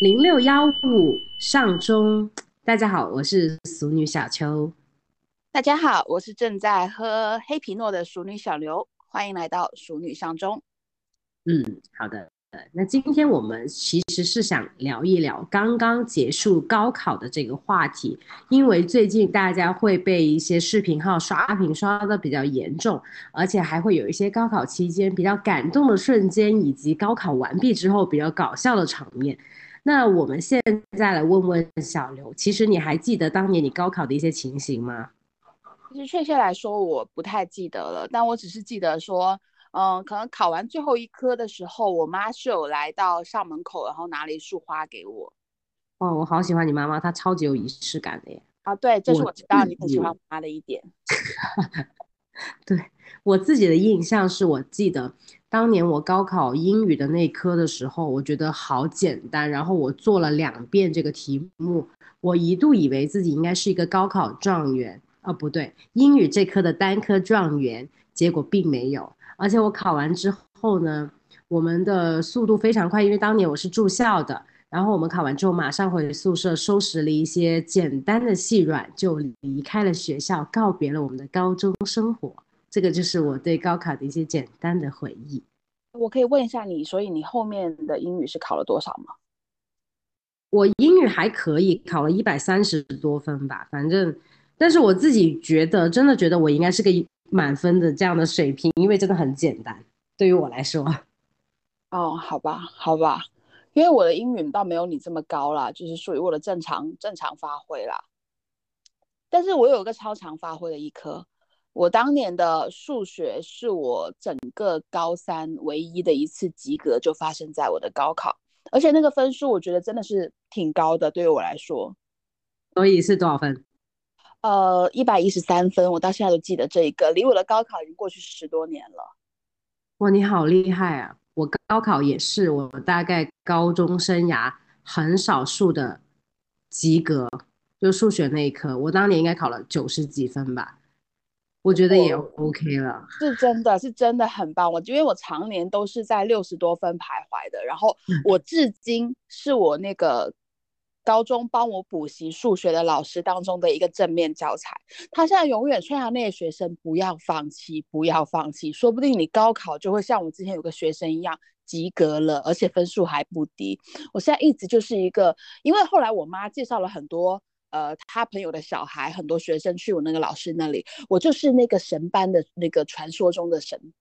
零六幺五上中，大家好，我是俗女小秋。大家好，我是正在喝黑皮诺的熟女小刘，欢迎来到熟女上中。嗯，好的。那今天我们其实是想聊一聊刚刚结束高考的这个话题，因为最近大家会被一些视频号刷屏刷的比较严重，而且还会有一些高考期间比较感动的瞬间，以及高考完毕之后比较搞笑的场面。那我们现在来问问小刘，其实你还记得当年你高考的一些情形吗？其实确切来说，我不太记得了，但我只是记得说。嗯，可能考完最后一科的时候，我妈是有来到校门口，然后拿了一束花给我。哦，我好喜欢你妈妈，她超级有仪式感的耶。啊，对，这是我知道你很喜欢妈的一点。对我自己的印象是，我记得当年我高考英语的那科的时候，我觉得好简单，然后我做了两遍这个题目，我一度以为自己应该是一个高考状元啊，不对，英语这科的单科状元，结果并没有。而且我考完之后呢，我们的速度非常快，因为当年我是住校的。然后我们考完之后，马上回宿舍收拾了一些简单的细软，就离开了学校，告别了我们的高中生活。这个就是我对高考的一些简单的回忆。我可以问一下你，所以你后面的英语是考了多少吗？我英语还可以，考了一百三十多分吧，反正，但是我自己觉得，真的觉得我应该是个。满分的这样的水平，因为真的很简单，对于我来说。哦，好吧，好吧，因为我的英语倒没有你这么高啦，就是属于我的正常正常发挥啦。但是我有一个超常发挥的一科，我当年的数学是我整个高三唯一的一次及格，就发生在我的高考，而且那个分数我觉得真的是挺高的，对于我来说。所以是多少分？呃，一百一十三分，我到现在都记得这一个，离我的高考已经过去十多年了。哇，你好厉害啊！我高考也是，我大概高中生涯很少数的及格，就数学那一科，我当年应该考了九十几分吧，我觉得也 OK 了。是真的是真的很棒，我因为我常年都是在六十多分徘徊的，然后我至今是我那个。高中帮我补习数学的老师当中的一个正面教材，他现在永远劝他那些学生不要放弃，不要放弃，说不定你高考就会像我之前有个学生一样及格了，而且分数还不低。我现在一直就是一个，因为后来我妈介绍了很多呃他朋友的小孩，很多学生去我那个老师那里，我就是那个神班的那个传说中的神。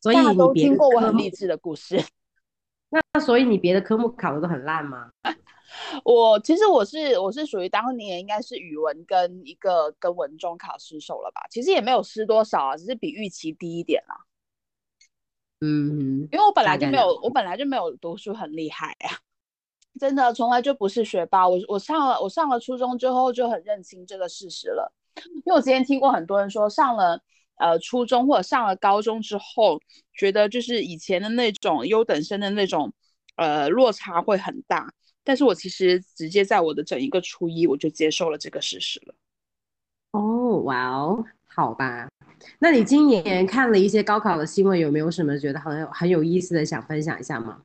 所以大家都听过我很励志的故事。那所以你别的科目考的都很烂吗？我其实我是我是属于当年应该是语文跟一个跟文中考失手了吧？其实也没有失多少啊，只是比预期低一点啦。嗯，因为我本来就没有我本来就没有读书很厉害呀，真的从来就不是学霸。我我上了我上了初中之后就很认清这个事实了，因为我之前听过很多人说上了。呃，初中或者上了高中之后，觉得就是以前的那种优等生的那种，呃，落差会很大。但是我其实直接在我的整一个初一，我就接受了这个事实了。哦，哇哦，好吧。那你今年看了一些高考的新闻，有没有什么觉得很有很有意思的想分享一下吗？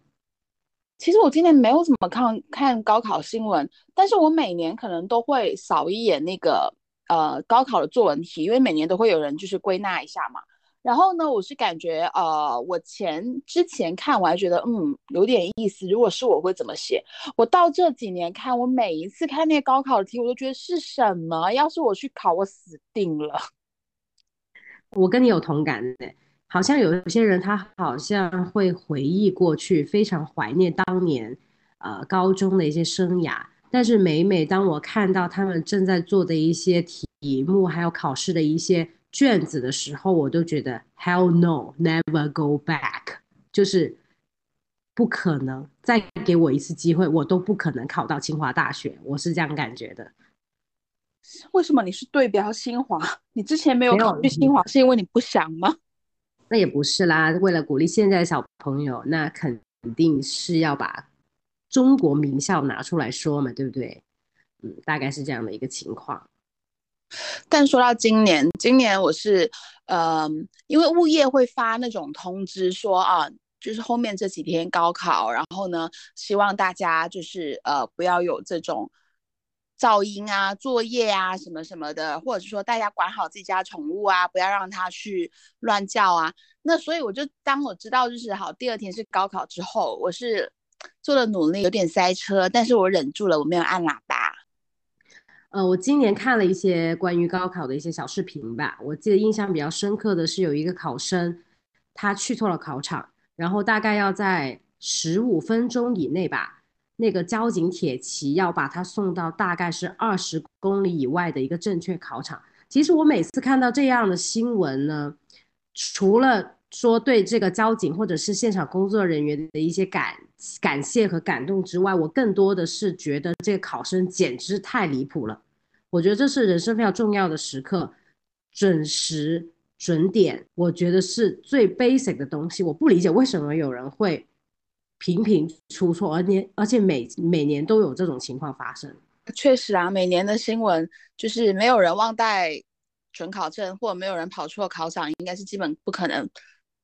其实我今年没有怎么看看高考新闻，但是我每年可能都会扫一眼那个。呃，高考的作文题，因为每年都会有人就是归纳一下嘛。然后呢，我是感觉，呃，我前之前看，我还觉得，嗯，有点意思。如果是我会怎么写？我到这几年看，我每一次看那些高考的题，我都觉得是什么？要是我去考，我死定了。我跟你有同感的，好像有一些人，他好像会回忆过去，非常怀念当年，呃，高中的一些生涯。但是每每当我看到他们正在做的一些题目，还有考试的一些卷子的时候，我都觉得 Hell no, never go back，就是不可能再给我一次机会，我都不可能考到清华大学。我是这样感觉的。为什么你是对标清华？你之前没有考虑清华，是因为你不想吗？那也不是啦，为了鼓励现在的小朋友，那肯定是要把。中国名校拿出来说嘛，对不对？嗯，大概是这样的一个情况。但说到今年，今年我是，呃，因为物业会发那种通知说啊，就是后面这几天高考，然后呢，希望大家就是呃不要有这种噪音啊、作业啊什么什么的，或者是说大家管好自己家宠物啊，不要让它去乱叫啊。那所以我就当我知道就是好，第二天是高考之后，我是做了努力，有点塞车，但是我忍住了，我没有按喇叭。呃，我今年看了一些关于高考的一些小视频吧，我记得印象比较深刻的是有一个考生，他去错了考场。然后大概要在十五分钟以内吧，那个交警铁骑要把他送到大概是二十公里以外的一个正确考场。其实我每次看到这样的新闻呢，除了说对这个交警或者是现场工作人员的一些感感谢和感动之外，我更多的是觉得这个考生简直太离谱了。我觉得这是人生非常重要的时刻，准时。准点，我觉得是最 basic 的东西。我不理解为什么有人会频频出错，而且而且每每年都有这种情况发生。确实啊，每年的新闻就是没有人忘带准考证，或者没有人跑错考场，应该是基本不可能，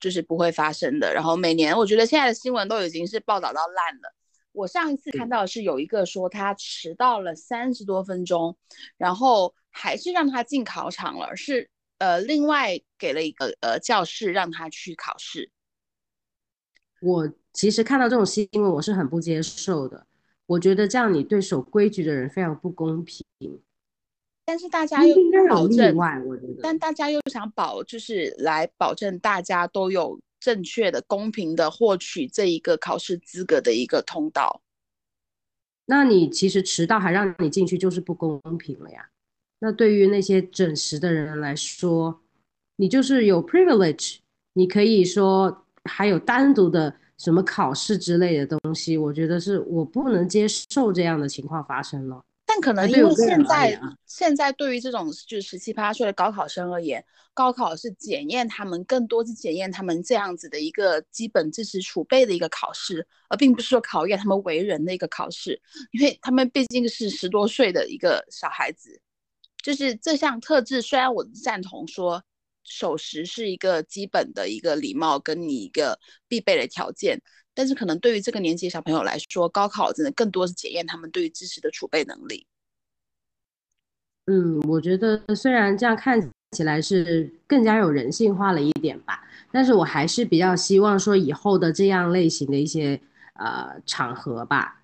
就是不会发生的。然后每年，我觉得现在的新闻都已经是报道到烂了。我上一次看到是有一个说他迟到了三十多分钟，然后还是让他进考场了，是。呃，另外给了一个呃教室让他去考试。我其实看到这种新闻，我是很不接受的。我觉得这样你对守规矩的人非常不公平。但是大家又保证，但大家又想保，就是来保证大家都有正确的、公平的获取这一个考试资格的一个通道。那你其实迟到还让你进去，就是不公平了呀。那对于那些准时的人来说，你就是有 privilege，你可以说还有单独的什么考试之类的东西，我觉得是我不能接受这样的情况发生了。但可能因为现在现在对于这种就是十七八岁的高考生而言，高考是检验他们更多是检验他们这样子的一个基本知识储备的一个考试，而并不是说考验他们为人的一个考试，因为他们毕竟是十多岁的一个小孩子。就是这项特质，虽然我赞同说守时是一个基本的一个礼貌，跟你一个必备的条件，但是可能对于这个年纪小朋友来说，高考真的更多是检验他们对于知识的储备能力。嗯，我觉得虽然这样看起来是更加有人性化了一点吧，但是我还是比较希望说以后的这样类型的一些呃场合吧，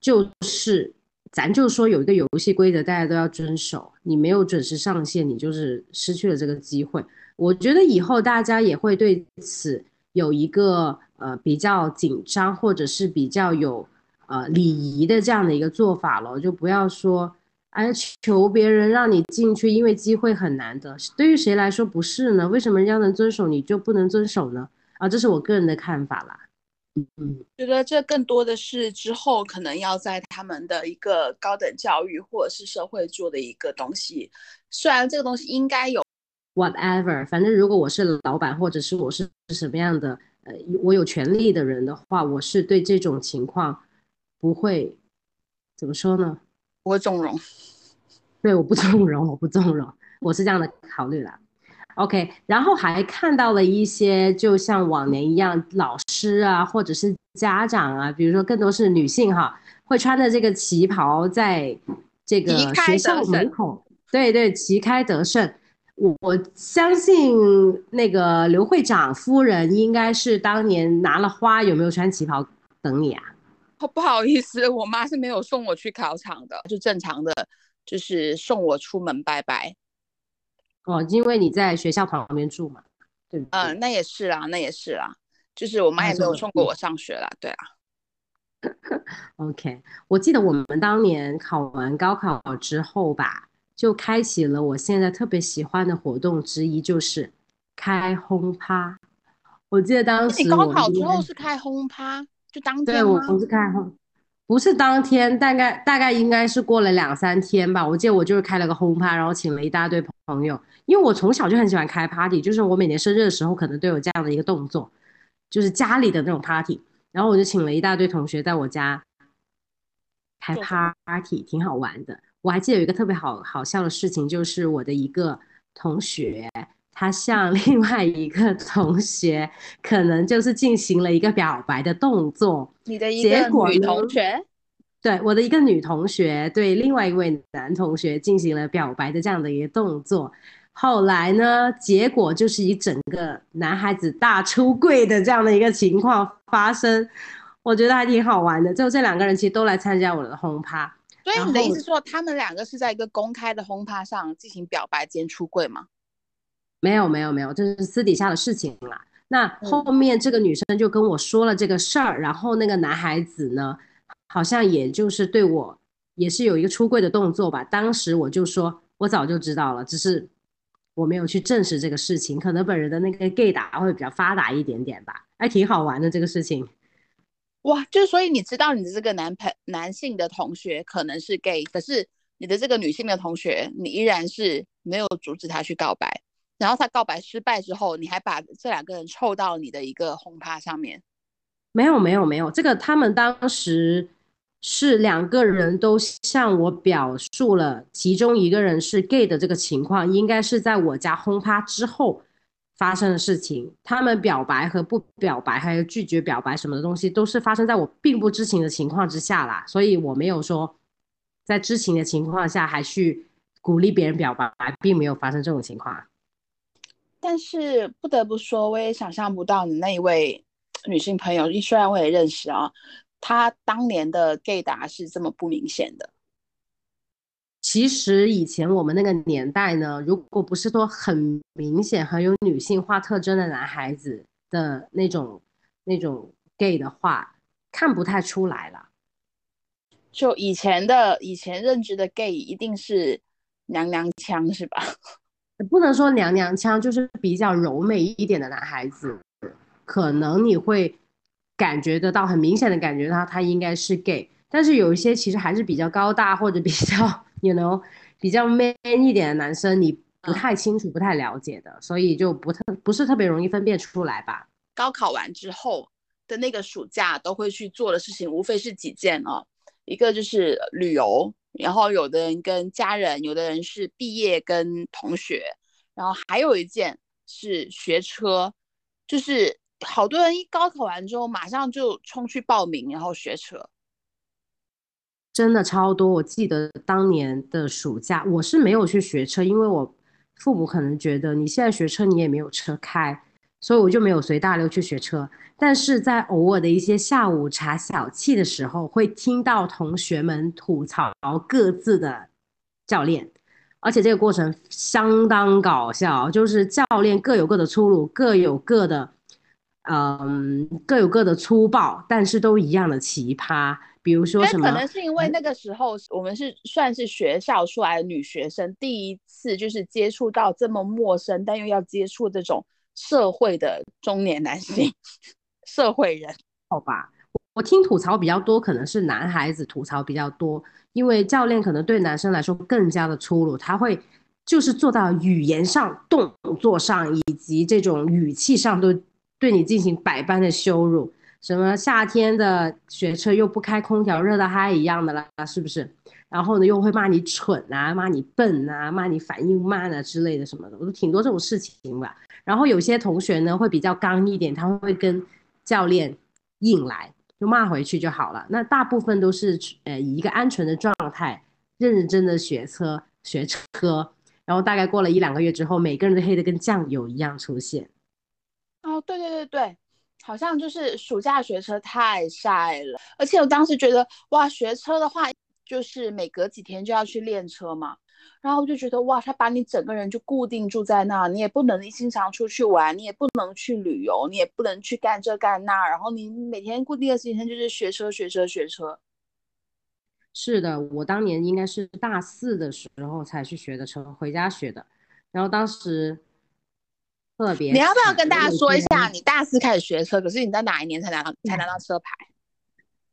就是。咱就说有一个游戏规则，大家都要遵守。你没有准时上线，你就是失去了这个机会。我觉得以后大家也会对此有一个呃比较紧张，或者是比较有呃礼仪的这样的一个做法了。就不要说哎求别人让你进去，因为机会很难得。对于谁来说不是呢？为什么人家能遵守，你就不能遵守呢？啊，这是我个人的看法啦。嗯，觉得这更多的是之后可能要在他们的一个高等教育或者是社会做的一个东西。虽然这个东西应该有，whatever，反正如果我是老板或者是我是什么样的呃，我有权利的人的话，我是对这种情况不会怎么说呢？不会纵容。对，我不纵容，我不纵容，我是这样的考虑啦。OK，然后还看到了一些，就像往年一样，老师啊，或者是家长啊，比如说更多是女性哈，会穿着这个旗袍在这个学校门口，对对，旗开得胜。我我相信那个刘会长夫人应该是当年拿了花，有没有穿旗袍等你啊？哦不好意思，我妈是没有送我去考场的，就正常的，就是送我出门拜拜。哦，因为你在学校旁边住嘛，对不对？嗯，那也是啦，那也是啦，就是我妈也没有送过我上学啦，对啊。OK，我记得我们当年考完高考之后吧，就开启了我现在特别喜欢的活动之一，就是开轰趴。我记得当时你高考之后是开轰趴，就当天对，我不是开轰。不是当天，大概大概应该是过了两三天吧。我记得我就是开了个轰趴，然后请了一大堆朋友，因为我从小就很喜欢开 party，就是我每年生日的时候可能都有这样的一个动作，就是家里的那种 party。然后我就请了一大堆同学在我家开 party，挺好玩的。我还记得有一个特别好好笑的事情，就是我的一个同学，他向另外一个同学可能就是进行了一个表白的动作。你的一个女同学，对我的一个女同学对另外一位男同学进行了表白的这样的一个动作。后来呢，结果就是一整个男孩子大出柜的这样的一个情况发生。我觉得还挺好玩的，就这两个人其实都来参加我的轰趴。所以你的意思说，他们两个是在一个公开的轰趴上进行表白兼出柜吗？没有没有没有，这是私底下的事情啦。那后面这个女生就跟我说了这个事儿，然后那个男孩子呢，好像也就是对我也是有一个出柜的动作吧。当时我就说，我早就知道了，只是我没有去证实这个事情。可能本人的那个 gay 打会比较发达一点点吧，还挺好玩的这个事情。哇，就所以你知道你的这个男朋男性的同学可能是 gay，可是你的这个女性的同学，你依然是没有阻止他去告白。然后他告白失败之后，你还把这两个人凑到你的一个轰趴上面？没有没有没有，这个他们当时是两个人都向我表述了，其中一个人是 gay 的这个情况，应该是在我家轰趴之后发生的事情。他们表白和不表白，还有拒绝表白什么的东西，都是发生在我并不知情的情况之下啦，所以我没有说在知情的情况下还去鼓励别人表白，并没有发生这种情况。但是不得不说，我也想象不到你那一位女性朋友，虽然我也认识啊，她当年的 gay 达是这么不明显的。其实以前我们那个年代呢，如果不是说很明显、很有女性化特征的男孩子的那种那种 gay 的话，看不太出来了。就以前的以前认知的 gay 一定是娘娘腔，是吧？不能说娘娘腔，就是比较柔美一点的男孩子，可能你会感觉得到很明显的感觉到他应该是 gay，但是有一些其实还是比较高大或者比较，you know，比较 man 一点的男生，你不太清楚、不太了解的，所以就不特不是特别容易分辨出来吧。高考完之后的那个暑假都会去做的事情，无非是几件哦，一个就是旅游。然后有的人跟家人，有的人是毕业跟同学，然后还有一件是学车，就是好多人一高考完之后马上就冲去报名，然后学车，真的超多。我记得当年的暑假，我是没有去学车，因为我父母可能觉得你现在学车你也没有车开。所以我就没有随大流去学车，但是在偶尔的一些下午茶小憩的时候，会听到同学们吐槽各自的教练，而且这个过程相当搞笑，就是教练各有各的出路，各有各的，嗯，各有各的粗暴，但是都一样的奇葩。比如说什么？可能是因为那个时候我们是算是学校出来的女学生，第一次就是接触到这么陌生但又要接触这种。社会的中年男性，社会人，好吧，我听吐槽比较多，可能是男孩子吐槽比较多，因为教练可能对男生来说更加的粗鲁，他会就是做到语言上、动作上以及这种语气上都对你进行百般的羞辱。什么夏天的学车又不开空调，热的嗨一样的啦，是不是？然后呢，又会骂你蠢啊，骂你笨啊，骂你反应慢啊之类的什么的，我都挺多这种事情吧。然后有些同学呢会比较刚一点，他会跟教练硬来，就骂回去就好了。那大部分都是呃以一个安全的状态，认认真的学车学车。然后大概过了一两个月之后，每个人都黑的跟酱油一样出现。哦，对对对对。好像就是暑假学车太晒了，而且我当时觉得哇，学车的话就是每隔几天就要去练车嘛，然后我就觉得哇，他把你整个人就固定住在那，你也不能经常出去玩，你也不能去旅游，你也不能去干这干那，然后你每天固定的时间就是学车学车学车。是的，我当年应该是大四的时候才去学的车，回家学的，然后当时。特别，你要不要跟大家说一下，你大四开始学车，可是你在哪一年才拿到才拿到车牌？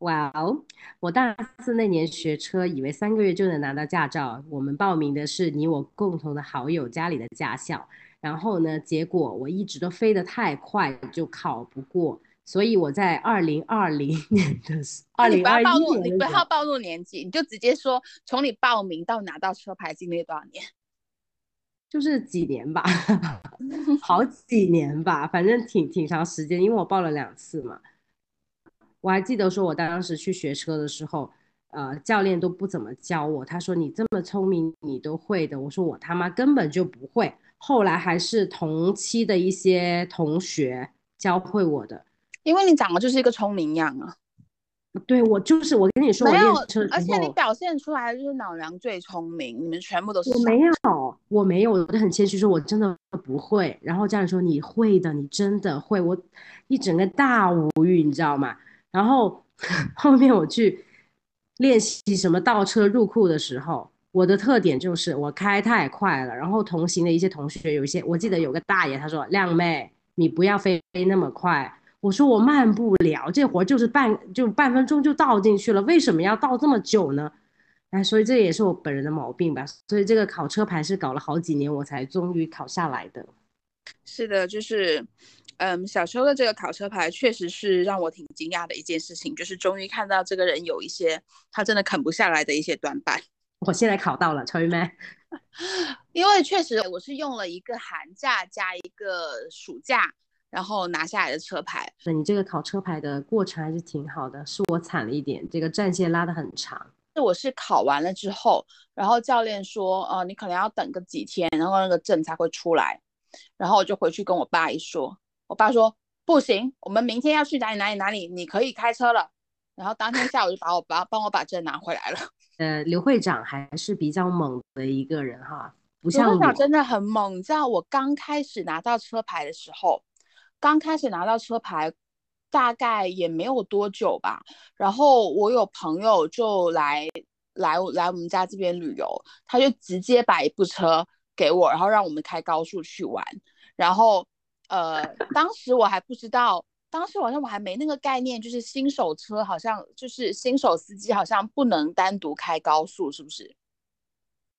哇哦，我大四那年学车，以为三个月就能拿到驾照。我们报名的是你我共同的好友家里的驾校，然后呢，结果我一直都飞得太快，就考不过。所以我在二零二零年的时，二零二一年，你不要暴露年纪，你就直接说从你报名到拿到车牌经历多少年？就是几年吧，好几年吧，反正挺挺长时间，因为我报了两次嘛。我还记得说，我当时去学车的时候，呃，教练都不怎么教我。他说：“你这么聪明，你都会的。”我说：“我他妈根本就不会。”后来还是同期的一些同学教会我的。因为你长得就是一个聪明样啊。对，我就是我跟你说，没有，而且你表现出来的就是老娘最聪明，你们全部都是。我没有，我没有，我就很谦虚说，我真的不会。然后家人说你会的，你真的会。我一整个大无语，你知道吗？然后后面我去练习什么倒车入库的时候，我的特点就是我开太快了。然后同行的一些同学有一些，我记得有个大爷他说：“靓妹，你不要飞飞那么快。”我说：“我慢不了，这活就是半就半分钟就倒进去了，为什么要倒这么久呢？”哎，所以这也是我本人的毛病吧。所以这个考车牌是搞了好几年，我才终于考下来的。是的，就是。嗯，小时候的这个考车牌确实是让我挺惊讶的一件事情，就是终于看到这个人有一些他真的啃不下来的一些短板。我现在考到了，超妹，因为确实我是用了一个寒假加一个暑假，然后拿下来的车牌。那你这个考车牌的过程还是挺好的，是我惨了一点，这个战线拉得很长。是我是考完了之后，然后教练说，呃，你可能要等个几天，然后那个证才会出来，然后我就回去跟我爸一说。我爸说不行，我们明天要去哪里哪里哪里，你可以开车了。然后当天下午就把我把帮我把证拿回来了。呃，刘会长还是比较猛的一个人哈，不像刘会长真的很猛。你知道我刚开始拿到车牌的时候，刚开始拿到车牌大概也没有多久吧。然后我有朋友就来来来我们家这边旅游，他就直接把一部车给我，然后让我们开高速去玩，然后。呃，当时我还不知道，当时好像我还没那个概念，就是新手车好像就是新手司机好像不能单独开高速，是不是？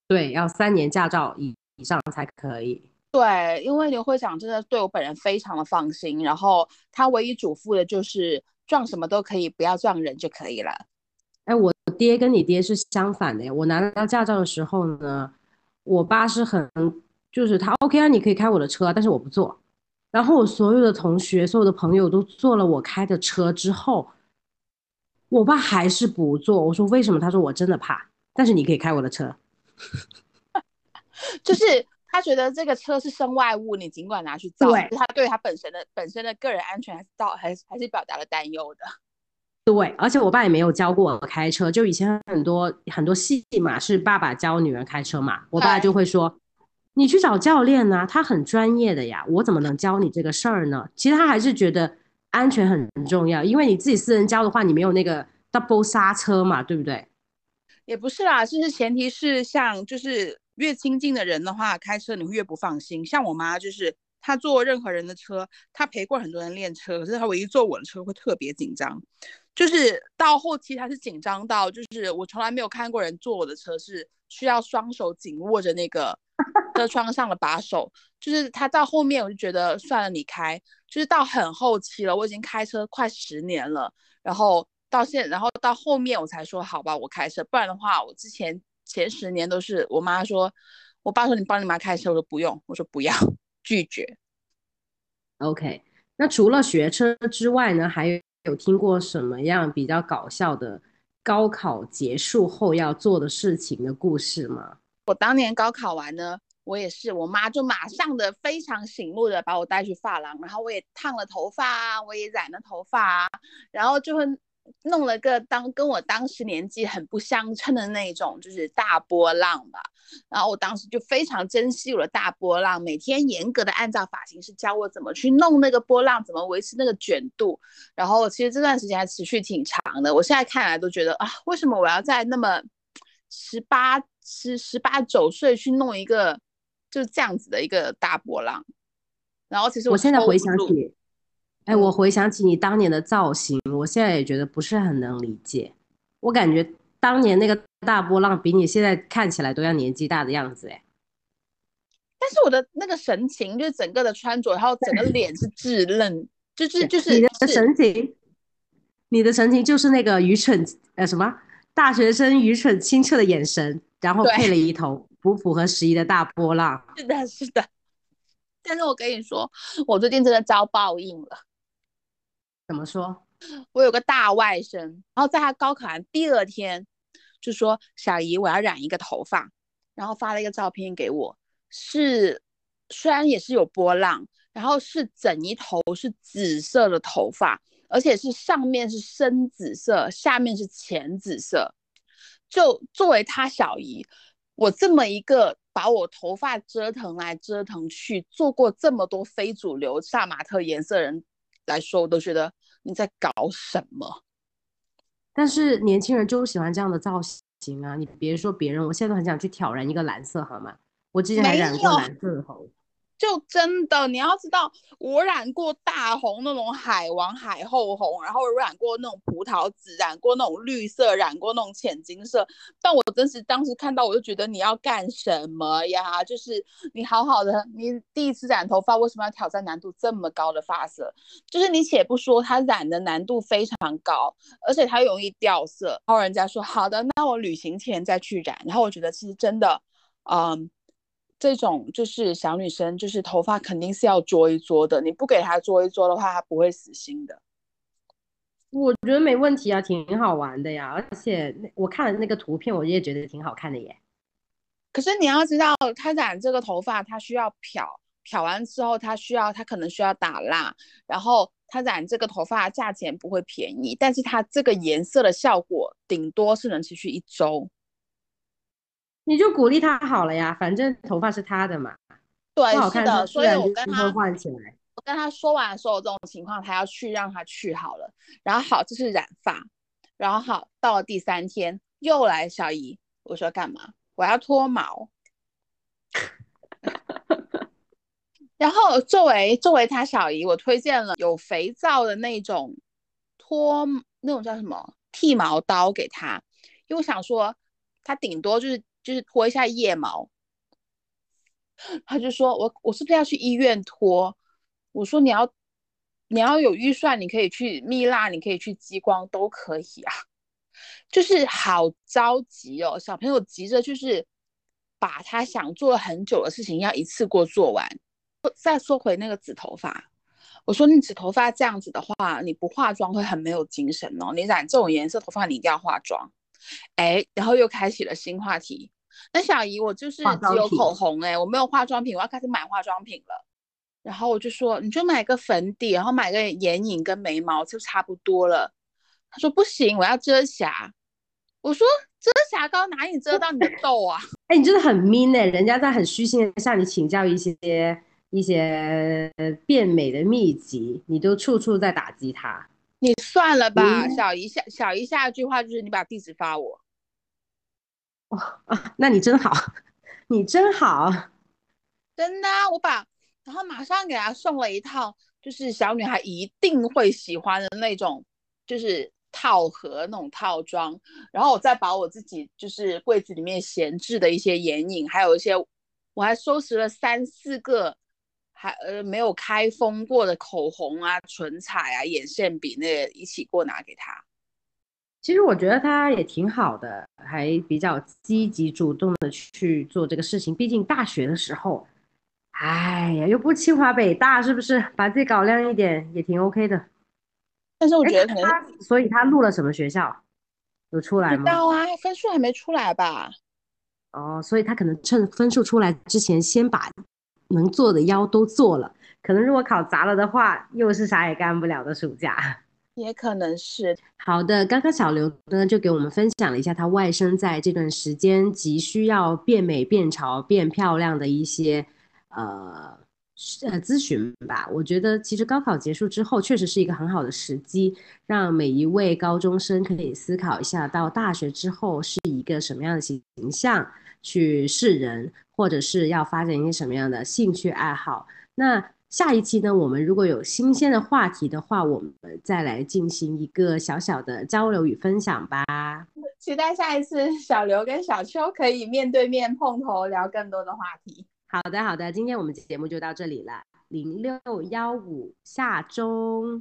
对，要三年驾照以以上才可以。对，因为刘会长真的对我本人非常的放心，然后他唯一嘱咐的就是撞什么都可以，不要撞人就可以了。哎，我爹跟你爹是相反的呀。我拿到驾照的时候呢，我爸是很就是他 OK 啊，你可以开我的车，但是我不坐。然后我所有的同学、所有的朋友都坐了我开的车之后，我爸还是不坐。我说为什么？他说我真的怕。但是你可以开我的车，就是他觉得这个车是身外物，你尽管拿去造。对，他对他本身的本身的个人安全还是到还是还是表达了担忧的。对，而且我爸也没有教过我开车。就以前很多很多戏嘛，是爸爸教女儿开车嘛，我爸就会说。你去找教练呢，他很专业的呀，我怎么能教你这个事儿呢？其实他还是觉得安全很重要，因为你自己私人教的话，你没有那个 double 刹车嘛，对不对？也不是啦，就是前提是像就是越亲近的人的话，开车你会越不放心。像我妈就是。他坐任何人的车，他陪过很多人练车，可是他唯一坐我的车会特别紧张，就是到后期他是紧张到，就是我从来没有看过人坐我的车是需要双手紧握着那个车窗上的把手，就是他到后面我就觉得算了，你开，就是到很后期了，我已经开车快十年了，然后到现，然后到后面我才说好吧，我开车，不然的话我之前前十年都是我妈说，我爸说你帮你妈开车，我说不用，我说不要。拒绝。OK，那除了学车之外呢，还有有听过什么样比较搞笑的高考结束后要做的事情的故事吗？我当年高考完呢，我也是，我妈就马上的非常醒目的把我带去发廊，然后我也烫了头发啊，我也染了头发啊，然后就会。弄了个当跟我当时年纪很不相称的那种，就是大波浪吧。然后我当时就非常珍惜我的大波浪，每天严格的按照发型师教我怎么去弄那个波浪，怎么维持那个卷度。然后其实这段时间还持续挺长的。我现在看来都觉得啊，为什么我要在那么十八十十八九岁去弄一个就是这样子的一个大波浪？然后其实我现在回想起。哎，我回想起你当年的造型，我现在也觉得不是很能理解。我感觉当年那个大波浪比你现在看起来都要年纪大的样子，哎。但是我的那个神情，就是整个的穿着，然后整个脸是稚嫩，就是就是你的神情，你的神情就是那个愚蠢呃什么大学生愚蠢清澈的眼神，然后配了一头不符合时宜的大波浪。是的，是的。但是我跟你说，我最近真的遭报应了。怎么说？我有个大外甥，然后在他高考完第二天，就说：“小姨，我要染一个头发。”然后发了一个照片给我，是虽然也是有波浪，然后是整一头是紫色的头发，而且是上面是深紫色，下面是浅紫色。就作为他小姨，我这么一个把我头发折腾来折腾去，做过这么多非主流萨马特颜色人来说，我都觉得你在搞什么。但是年轻人就喜欢这样的造型啊！你别说别人，我现在都很想去挑染一个蓝色，好吗？我之前还染过蓝色的头。就真的，你要知道，我染过大红那种海王、海后红，然后染过那种葡萄紫，染过那种绿色，染过那种浅金色。但我真是当时看到，我就觉得你要干什么呀？就是你好好的，你第一次染头发，为什么要挑战难度这么高的发色？就是你且不说它染的难度非常高，而且它容易掉色。然后人家说好的，那我旅行前再去染。然后我觉得其实真的，嗯。这种就是小女生，就是头发肯定是要捉一捉的。你不给她捉一捉的话，她不会死心的。我觉得没问题啊，挺好玩的呀。而且我看了那个图片，我也觉得挺好看的耶。可是你要知道，她染这个头发，她需要漂，漂完之后，她需要，她可能需要打蜡。然后她染这个头发价钱不会便宜，但是它这个颜色的效果，顶多是能持续一周。你就鼓励他好了呀，反正头发是他的嘛。对，是的，所以我跟他换起来。我跟他说完所有这种情况，他要去让他去好了。然后好，这是染发。然后好，到了第三天又来小姨，我说干嘛？我要脱毛。然后作为作为他小姨，我推荐了有肥皂的那种脱那种叫什么剃毛刀给他，因为我想说他顶多就是。就是脱一下腋毛，他就说我我是不是要去医院脱？我说你要你要有预算，你可以去蜜蜡，你可以去激光，都可以啊。就是好着急哦，小朋友急着就是把他想做了很久的事情要一次过做完。再说回那个紫头发，我说你紫头发这样子的话，你不化妆会很没有精神哦。你染这种颜色头发，你一定要化妆。哎，然后又开启了新话题。那小姨，我就是只有口红哎，我没有化妆品，我要开始买化妆品了。然后我就说，你就买个粉底，然后买个眼影跟眉毛就差不多了。他说不行，我要遮瑕。我说遮瑕膏哪里遮到你的痘啊？哎，你真的很 mean 哎，人家在很虚心的向你请教一些一些变美的秘籍，你都处处在打击他。你算了吧，小姨下小姨下一句话就是你把地址发我。哇啊，那你真好，你真好，真的，我把然后马上给她送了一套，就是小女孩一定会喜欢的那种，就是套盒那种套装，然后我再把我自己就是柜子里面闲置的一些眼影，还有一些我还收拾了三四个。还呃没有开封过的口红啊、唇彩啊、眼线笔那一起过拿给他。其实我觉得他也挺好的，还比较积极主动的去做这个事情。毕竟大学的时候，哎呀，又不清华北大，是不是？把自己搞亮一点也挺 OK 的。但是我觉得他，所以他录了什么学校？有出来吗？知道啊，分数还没出来吧？哦，所以他可能趁分数出来之前先把。能做的腰都做了，可能如果考砸了的话，又是啥也干不了的暑假，也可能是。好的，刚刚小刘呢就给我们分享了一下他外甥在这段时间急需要变美、变潮、变漂亮的一些呃呃咨询吧。我觉得其实高考结束之后，确实是一个很好的时机，让每一位高中生可以思考一下，到大学之后是一个什么样的形象去示人。或者是要发展一些什么样的兴趣爱好？那下一期呢？我们如果有新鲜的话题的话，我们再来进行一个小小的交流与分享吧。期待下一次小刘跟小秋可以面对面碰头聊更多的话题。好的，好的，今天我们节目就到这里了。零六幺五下周。